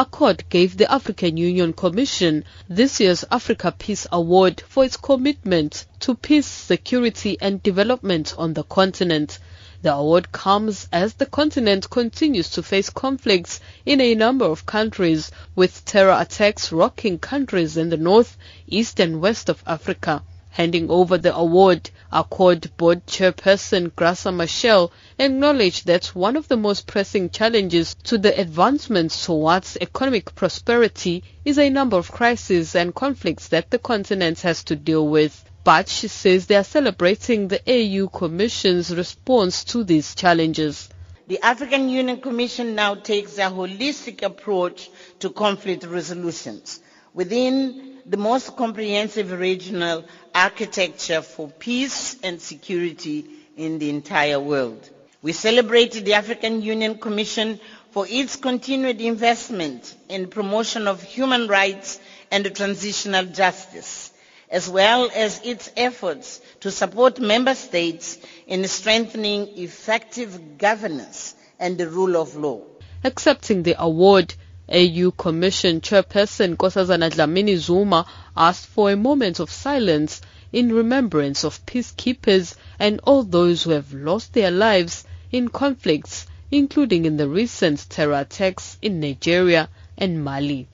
Accord gave the African Union Commission this year's Africa Peace Award for its commitment to peace, security and development on the continent. The award comes as the continent continues to face conflicts in a number of countries, with terror attacks rocking countries in the north, east and west of Africa. Handing over the award, Accord Board Chairperson Graça Machel acknowledged that one of the most pressing challenges to the advancements towards economic prosperity is a number of crises and conflicts that the continent has to deal with. But she says they are celebrating the AU Commission's response to these challenges. The African Union Commission now takes a holistic approach to conflict resolutions within the most comprehensive regional architecture for peace and security in the entire world. We celebrated the African Union Commission for its continued investment in promotion of human rights and transitional justice as well as its efforts to support member states in strengthening effective governance and the rule of law. Accepting the award, AU Commission Chairperson Nkosazana Dlamini Zuma asked for a moment of silence in remembrance of peacekeepers and all those who have lost their lives in conflicts, including in the recent terror attacks in Nigeria and Mali.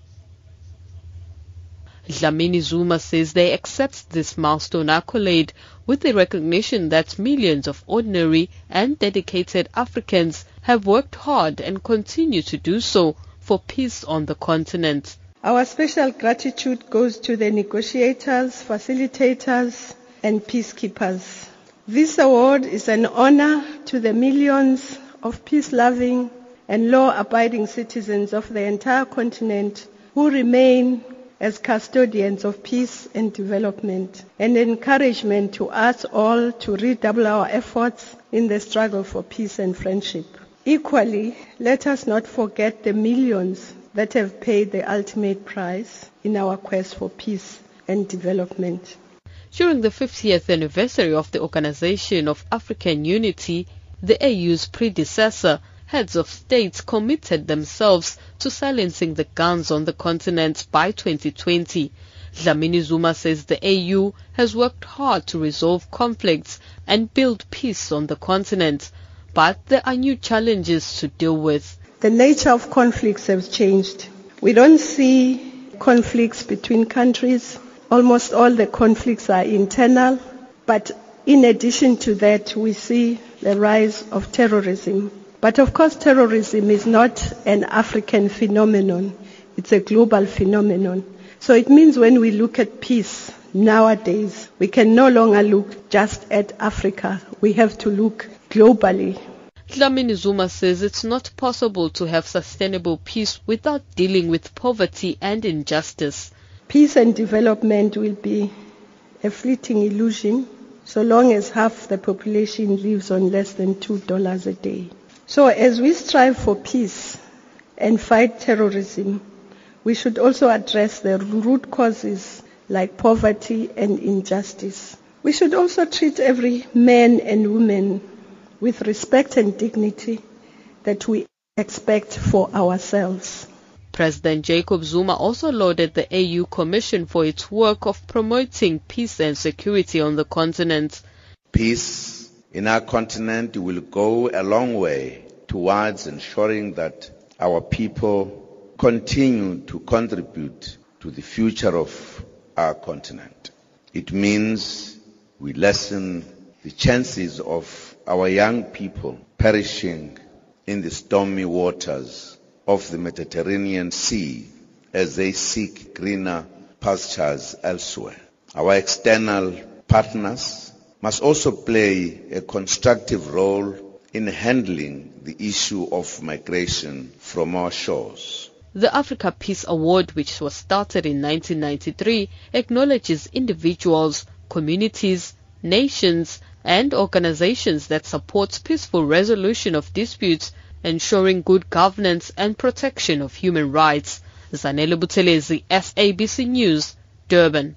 Dlamini Zuma says they accept this milestone accolade with the recognition that millions of ordinary and dedicated Africans have worked hard and continue to do so for peace on the continent. Our special gratitude goes to the negotiators, facilitators, and peacekeepers. This award is an honor to the millions of peace-loving and law-abiding citizens of the entire continent who remain as custodians of peace and development, and encouragement to us all to redouble our efforts in the struggle for peace and friendship. Equally, let us not forget the millions that have paid the ultimate price in our quest for peace and development. During the 50th anniversary of the Organization of African Unity, the AU's predecessor, heads of states committed themselves to silencing the guns on the continent by 2020. Dlamini Zuma says the AU has worked hard to resolve conflicts and build peace on the continent, but there are new challenges to deal with. The nature of conflicts has changed. We don't see conflicts between countries. Almost all the conflicts are internal, but in addition to that, we see the rise of terrorism but of course, terrorism is not an African phenomenon. It's a global phenomenon. So it means when we look at peace nowadays, we can no longer look just at Africa. We have to look globally. Dlamini Zuma says it's not possible to have sustainable peace without dealing with poverty and injustice. Peace and development will be a fleeting illusion so long as half the population lives on less than $2 a day. So as we strive for peace and fight terrorism, we should also address the root causes like poverty and injustice. We should also treat every man and woman with respect and dignity that we expect for ourselves. President Jacob Zuma also lauded the AU Commission for its work of promoting peace and security on the continent. Peace in our continent will go a long way towards ensuring that our people continue to contribute to the future of our continent. It means we lessen the chances of our young people perishing in the stormy waters of the Mediterranean Sea as they seek greener pastures elsewhere. Our external partners must also play a constructive role in handling the issue of migration from our shores. The Africa Peace Award, which was started in 1993, acknowledges individuals, communities, nations, and organizations that support peaceful resolution of disputes, ensuring good governance and protection of human rights. Zanele Buthelezi, SABC News, Durban.